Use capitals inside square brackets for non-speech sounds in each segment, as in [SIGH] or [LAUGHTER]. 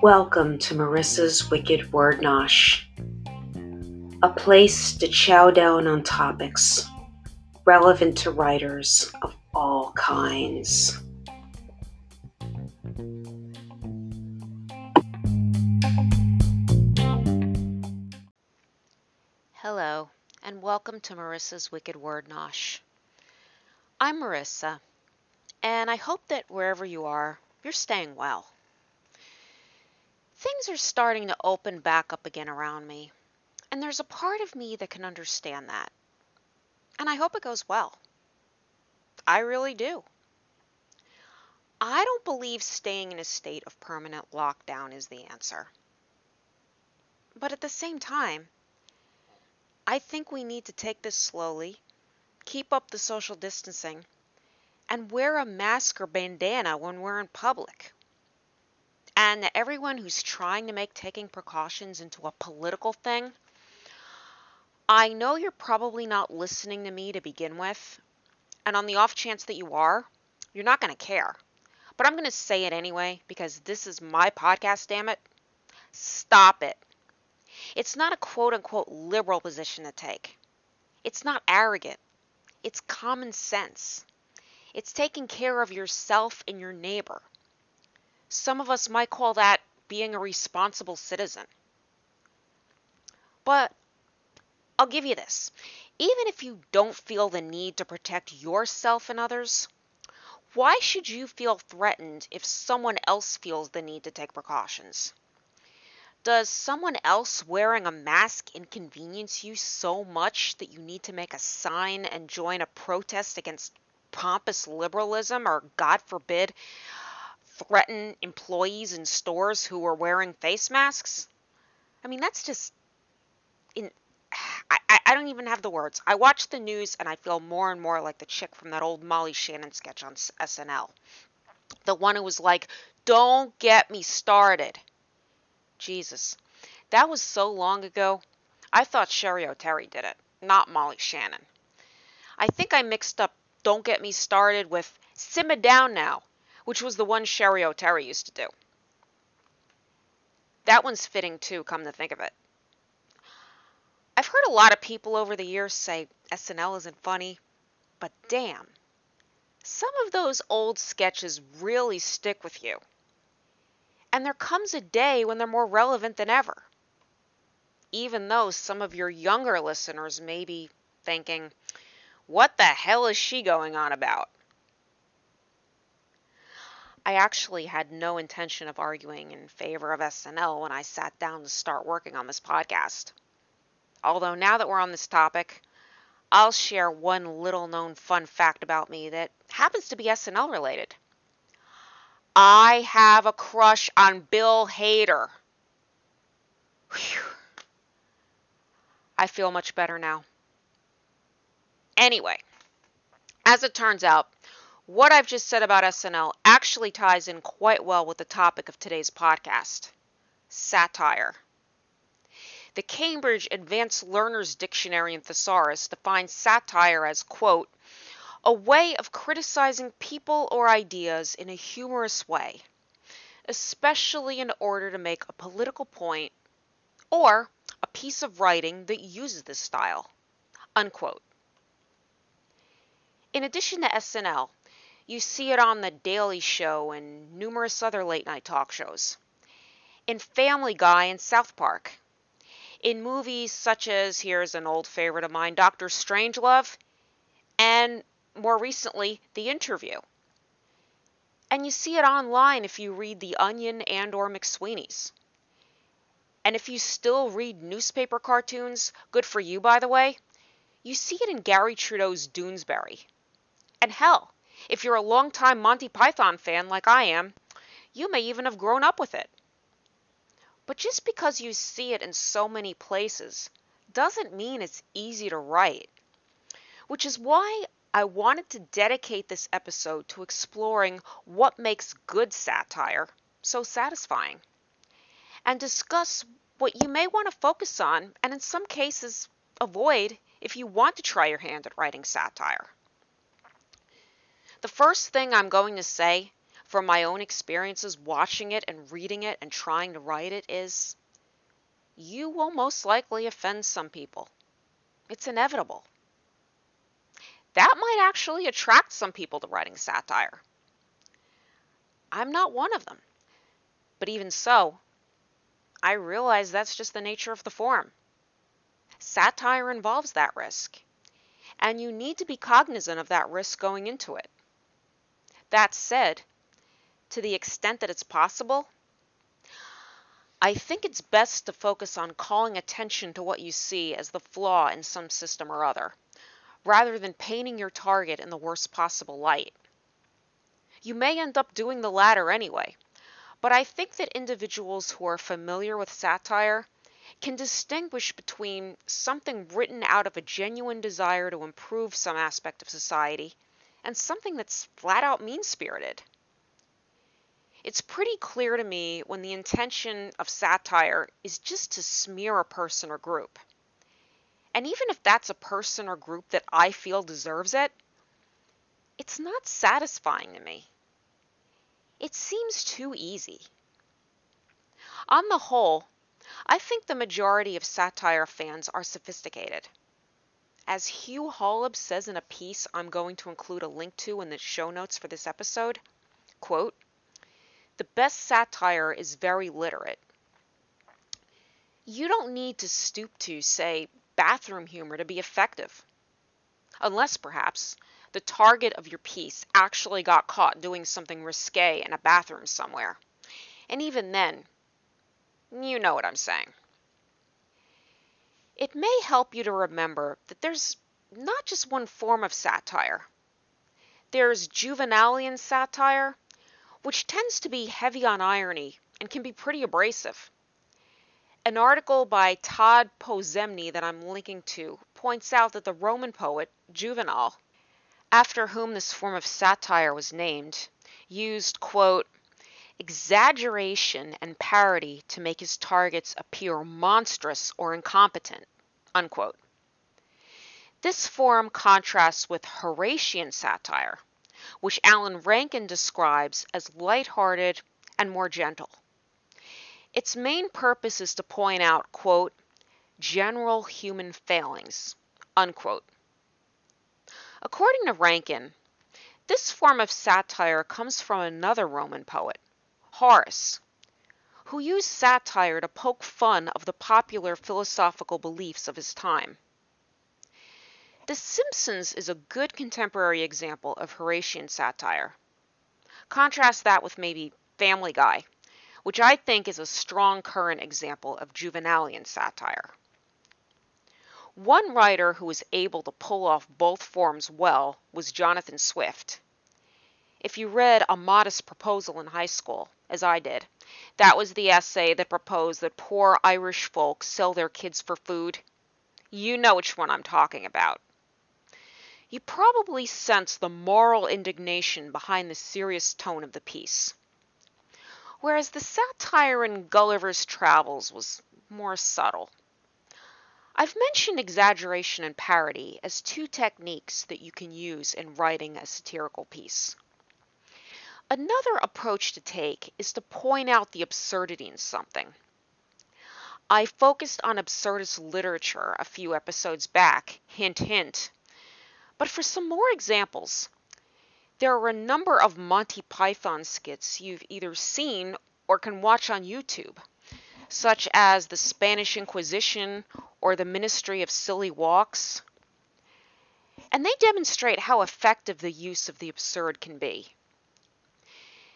Welcome to Marissa's Wicked Word Nosh, a place to chow down on topics relevant to writers of all kinds. Hello, and welcome to Marissa's Wicked Word Nosh. I'm Marissa, and I hope that wherever you are, you're staying well. Things are starting to open back up again around me, and there's a part of me that can understand that. And I hope it goes well. I really do. I don't believe staying in a state of permanent lockdown is the answer. But at the same time, I think we need to take this slowly, keep up the social distancing, and wear a mask or bandana when we're in public and everyone who's trying to make taking precautions into a political thing, I know you're probably not listening to me to begin with, and on the off chance that you are, you're not going to care. But I'm going to say it anyway because this is my podcast, damn it. Stop it. It's not a quote unquote liberal position to take. It's not arrogant. It's common sense. It's taking care of yourself and your neighbor. Some of us might call that being a responsible citizen. But I'll give you this. Even if you don't feel the need to protect yourself and others, why should you feel threatened if someone else feels the need to take precautions? Does someone else wearing a mask inconvenience you so much that you need to make a sign and join a protest against pompous liberalism or, God forbid, threaten employees in stores who are wearing face masks. I mean, that's just in. [SIGHS] I, I don't even have the words. I watch the news and I feel more and more like the chick from that old Molly Shannon sketch on SNL. The one who was like, Don't get me started. Jesus. That was so long ago. I thought Cheri Oteri did it, not Molly Shannon. I think I mixed up Don't Get Me Started with Simmer Down Now which was the one Cheri Oteri used to do. That one's fitting too, come to think of it. I've heard a lot of people over the years say SNL isn't funny, but damn, some of those old sketches really stick with you. And there comes a day when they're more relevant than ever. Even though some of your younger listeners may be thinking, what the hell is she going on about? I actually had no intention of arguing in favor of SNL when I sat down to start working on this podcast. Although, now that we're on this topic, I'll share one little known fun fact about me that happens to be SNL related. I have a crush on Bill Hader. Whew. I feel much better now. Anyway, as it turns out, what I've just said about SNL actually ties in quite well with the topic of today's podcast satire. The Cambridge Advanced Learners Dictionary and Thesaurus defines satire as, quote, a way of criticizing people or ideas in a humorous way, especially in order to make a political point or a piece of writing that uses this style, unquote. In addition to SNL, you see it on The Daily Show and numerous other late night talk shows. In Family Guy and South Park. In movies such as, here's an old favorite of mine, Doctor Strangelove, and more recently, The Interview. And you see it online if you read The Onion and or McSweeney's. And if you still read newspaper cartoons, good for you by the way, you see it in Garry Trudeau's Doonesbury. And hell, if you're a longtime Monty Python fan like I am, you may even have grown up with it. But just because you see it in so many places doesn't mean it's easy to write. Which is why I wanted to dedicate this episode to exploring what makes good satire so satisfying and discuss what you may want to focus on and in some cases avoid if you want to try your hand at writing satire. The first thing I'm going to say from my own experiences watching it and reading it and trying to write it is you will most likely offend some people. It's inevitable. That might actually attract some people to writing satire. I'm not one of them. But even so, I realize that's just the nature of the form. Satire involves that risk, and you need to be cognizant of that risk going into it. That said, to the extent that it's possible, I think it's best to focus on calling attention to what you see as the flaw in some system or other, rather than painting your target in the worst possible light. You may end up doing the latter anyway, but I think that individuals who are familiar with satire can distinguish between something written out of a genuine desire to improve some aspect of society and something that's flat out mean spirited. It's pretty clear to me when the intention of satire is just to smear a person or group. And even if that's a person or group that I feel deserves it, it's not satisfying to me. It seems too easy. On the whole, I think the majority of satire fans are sophisticated. As Hugh Holub says in a piece I'm going to include a link to in the show notes for this episode, quote, the best satire is very literate. You don't need to stoop to, say, bathroom humor to be effective. Unless, perhaps, the target of your piece actually got caught doing something risque in a bathroom somewhere. And even then, you know what I'm saying. It may help you to remember that there's not just one form of satire. There's Juvenalian satire, which tends to be heavy on irony and can be pretty abrasive. An article by Todd Pozemny that I'm linking to points out that the Roman poet Juvenal, after whom this form of satire was named, used, quote, exaggeration and parody to make his targets appear monstrous or incompetent, unquote. This form contrasts with Horatian satire, which Alan Rankin describes as lighthearted and more gentle. Its main purpose is to point out, quote, general human failings, unquote. According to Rankin, this form of satire comes from another Roman poet, Horace, who used satire to poke fun of the popular philosophical beliefs of his time. The Simpsons is a good contemporary example of Horatian satire. Contrast that with maybe Family Guy, which I think is a strong current example of Juvenalian satire. One writer who was able to pull off both forms well was Jonathan Swift. If you read A Modest Proposal in high school, as I did, that was the essay that proposed that poor Irish folk sell their kids for food. You know which one I'm talking about. You probably sense the moral indignation behind the serious tone of the piece. Whereas the satire in Gulliver's Travels was more subtle. I've mentioned exaggeration and parody as two techniques that you can use in writing a satirical piece. Another approach to take is to point out the absurdity in something. I focused on absurdist literature a few episodes back, hint, hint, but for some more examples, there are a number of Monty Python skits you've either seen or can watch on YouTube, such as the Spanish Inquisition or the Ministry of Silly Walks. And they demonstrate how effective the use of the absurd can be.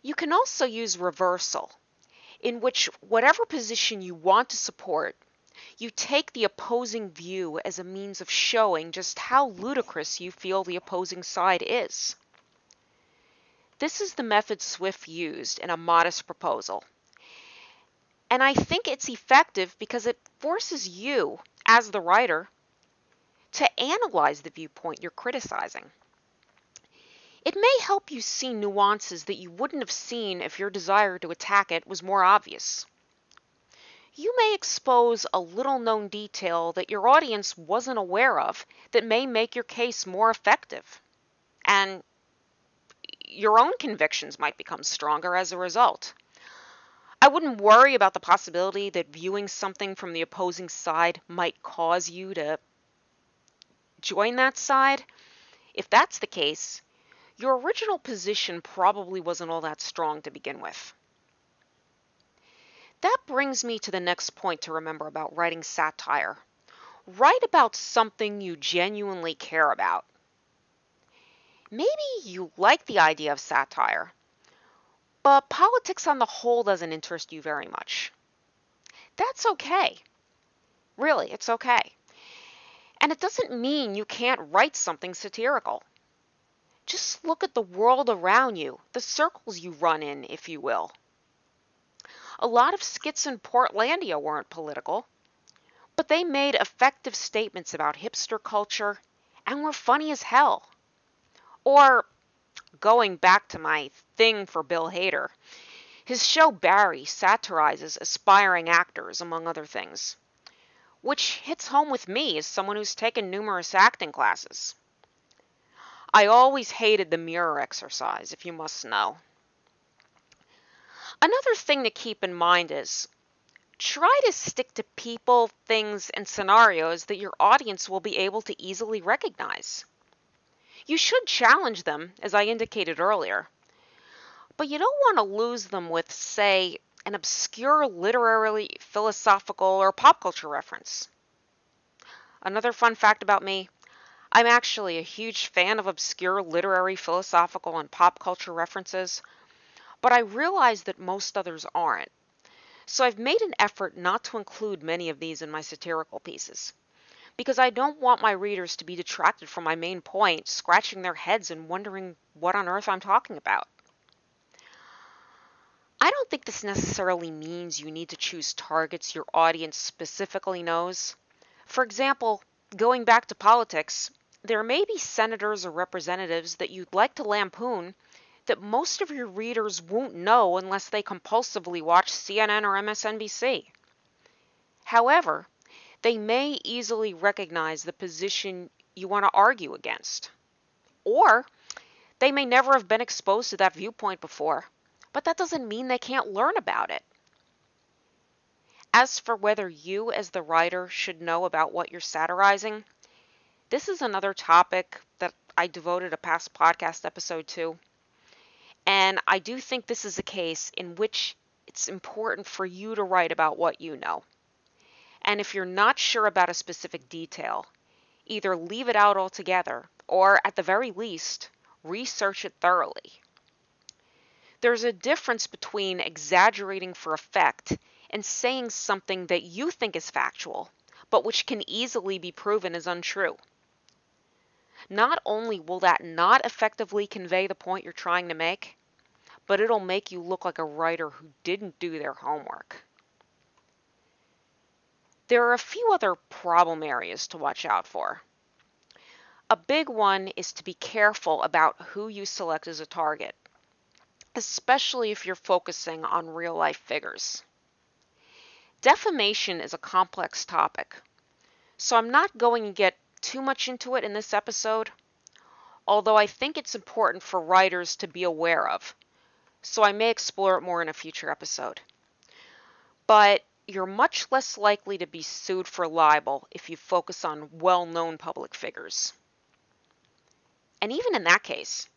You can also use reversal, in which whatever position you want to support you take the opposing view as a means of showing just how ludicrous you feel the opposing side is. This is the method Swift used in a modest proposal. And I think it's effective because it forces you, as the writer, to analyze the viewpoint you're criticizing. It may help you see nuances that you wouldn't have seen if your desire to attack it was more obvious you may expose a little known detail that your audience wasn't aware of that may make your case more effective. And your own convictions might become stronger as a result. I wouldn't worry about the possibility that viewing something from the opposing side might cause you to join that side. If that's the case, your original position probably wasn't all that strong to begin with. That brings me to the next point to remember about writing satire. Write about something you genuinely care about. Maybe you like the idea of satire, but politics on the whole doesn't interest you very much. That's okay. Really, it's okay. And it doesn't mean you can't write something satirical. Just look at the world around you, the circles you run in, if you will. A lot of skits in Portlandia weren't political, but they made effective statements about hipster culture and were funny as hell. Or, going back to my thing for Bill Hader, his show Barry satirizes aspiring actors, among other things which hits home with me as someone who's taken numerous acting classes. I always hated the mirror exercise, if you must know. Another thing to keep in mind is try to stick to people, things, and scenarios that your audience will be able to easily recognize. You should challenge them, as I indicated earlier, but you don't want to lose them with, say, an obscure literary, philosophical, or pop culture reference. Another fun fact about me I'm actually a huge fan of obscure literary, philosophical, and pop culture references, but I realize that most others aren't. So I've made an effort not to include many of these in my satirical pieces, because I don't want my readers to be detracted from my main point, scratching their heads and wondering what on earth I'm talking about. I don't think this necessarily means you need to choose targets your audience specifically knows. For example, going back to politics, there may be senators or representatives that you'd like to lampoon that most of your readers won't know unless they compulsively watch CNN or MSNBC. However, they may easily recognize the position you want to argue against. Or they may never have been exposed to that viewpoint before but that doesn't mean they can't learn about it. As for whether you, as the writer, should know about what you're satirizing, this is another topic that I devoted a past podcast episode to. And I do think this is a case in which it's important for you to write about what you know. And if you're not sure about a specific detail, either leave it out altogether or, at the very least, research it thoroughly. There's a difference between exaggerating for effect and saying something that you think is factual, but which can easily be proven as untrue. Not only will that not effectively convey the point you're trying to make, but it'll make you look like a writer who didn't do their homework. There are a few other problem areas to watch out for. A big one is to be careful about who you select as a target especially if you're focusing on real life figures. Defamation is a complex topic, so I'm not going to get too much into it in this episode, although I think it's important for writers to be aware of, so I may explore it more in a future episode. But you're much less likely to be sued for libel if you focus on well known public figures. And even in that case,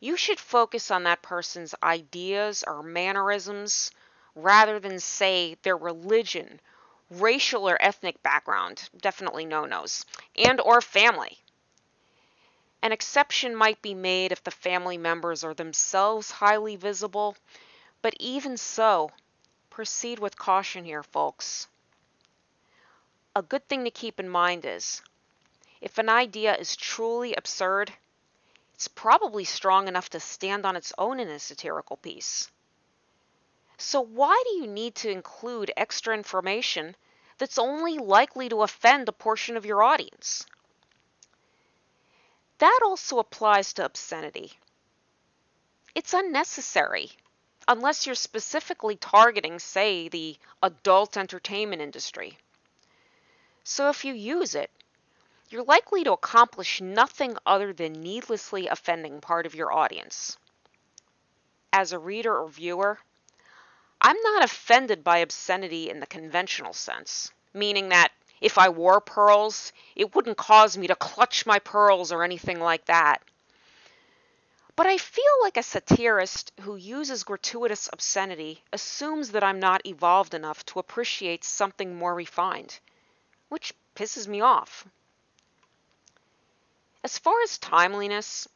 you should focus on that person's ideas or mannerisms rather than say their religion, racial or ethnic background, definitely no-nos, and or family. An exception might be made if the family members are themselves highly visible, but even so, proceed with caution here, folks. A good thing to keep in mind is if an idea is truly absurd, it's probably strong enough to stand on its own in a satirical piece. So why do you need to include extra information that's only likely to offend a portion of your audience? That also applies to obscenity. It's unnecessary unless you're specifically targeting, say, the adult entertainment industry. So if you use it, you're likely to accomplish nothing other than needlessly offending part of your audience. as a reader or viewer, I'm not offended by obscenity in the conventional sense, meaning that if I wore pearls, it wouldn't cause me to clutch my pearls or anything like that. But I feel like a satirist who uses gratuitous obscenity assumes that I'm not evolved enough to appreciate something more refined, which pisses me off. As far as timeliness,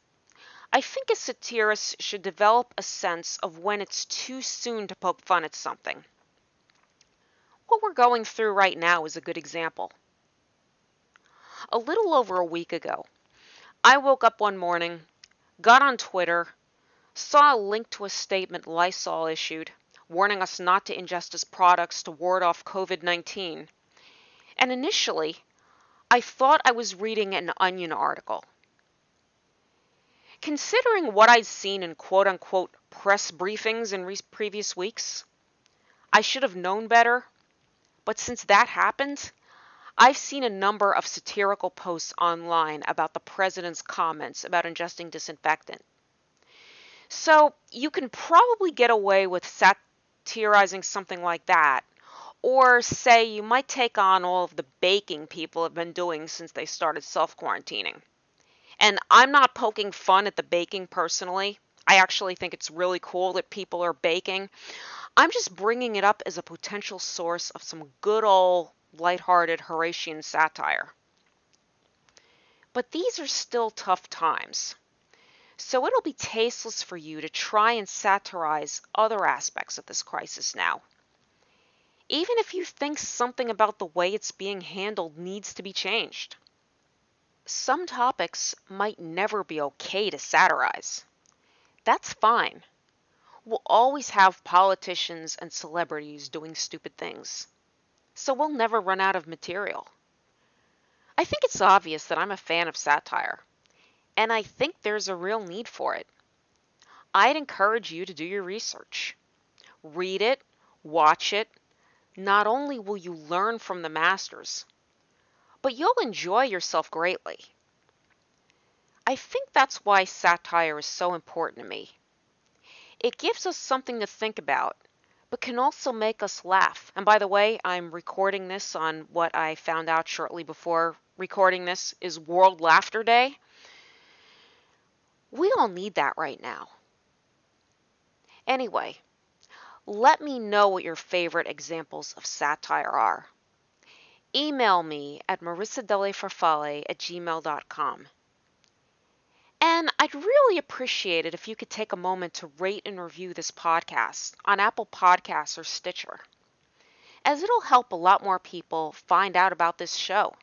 I think a satirist should develop a sense of when it's too soon to poke fun at something. What we're going through right now is a good example. A little over a week ago, I woke up one morning got on Twitter, saw a link to a statement Lysol issued warning us not to ingest its products to ward off COVID 19. And initially, I thought I was reading an Onion article. Considering what I'd seen in quote unquote press briefings in re- previous weeks, I should have known better. But since that happened, I've seen a number of satirical posts online about the president's comments about ingesting disinfectant. So you can probably get away with satirizing something like that, or say you might take on all of the baking people have been doing since they started self quarantining. And I'm not poking fun at the baking personally. I actually think it's really cool that people are baking. I'm just bringing it up as a potential source of some good old light-hearted Horatian satire. But these are still tough times. So it'll be tasteless for you to try and satirize other aspects of this crisis now. Even if you think something about the way it's being handled needs to be changed. Some topics might never be okay to satirize. That's fine. We'll always have politicians and celebrities doing stupid things so we'll never run out of material. I think it's obvious that I'm a fan of satire, and I think there's a real need for it. I'd encourage you to do your research. Read it, watch it. Not only will you learn from the masters, but you'll enjoy yourself greatly. I think that's why satire is so important to me. It gives us something to think about but can also make us laugh. And by the way, I'm recording this on what I found out shortly before recording this is World Laughter Day. We all need that right now. Anyway, let me know what your favorite examples of satire are. Email me at marissadelefarfalle at gmail.com. And I'd really appreciate it if you could take a moment to rate and review this podcast on Apple Podcasts or Stitcher, as it'll help a lot more people find out about this show.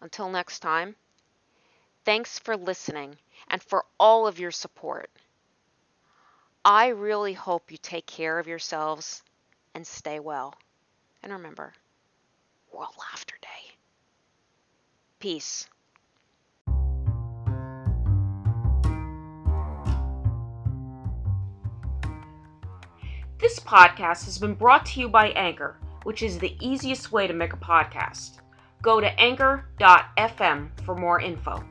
Until next time, thanks for listening and for all of your support. I really hope you take care of yourselves and stay well. And remember, World Laughter Day. Peace. This podcast has been brought to you by Anchor, which is the easiest way to make a podcast. Go to anchor.fm for more info.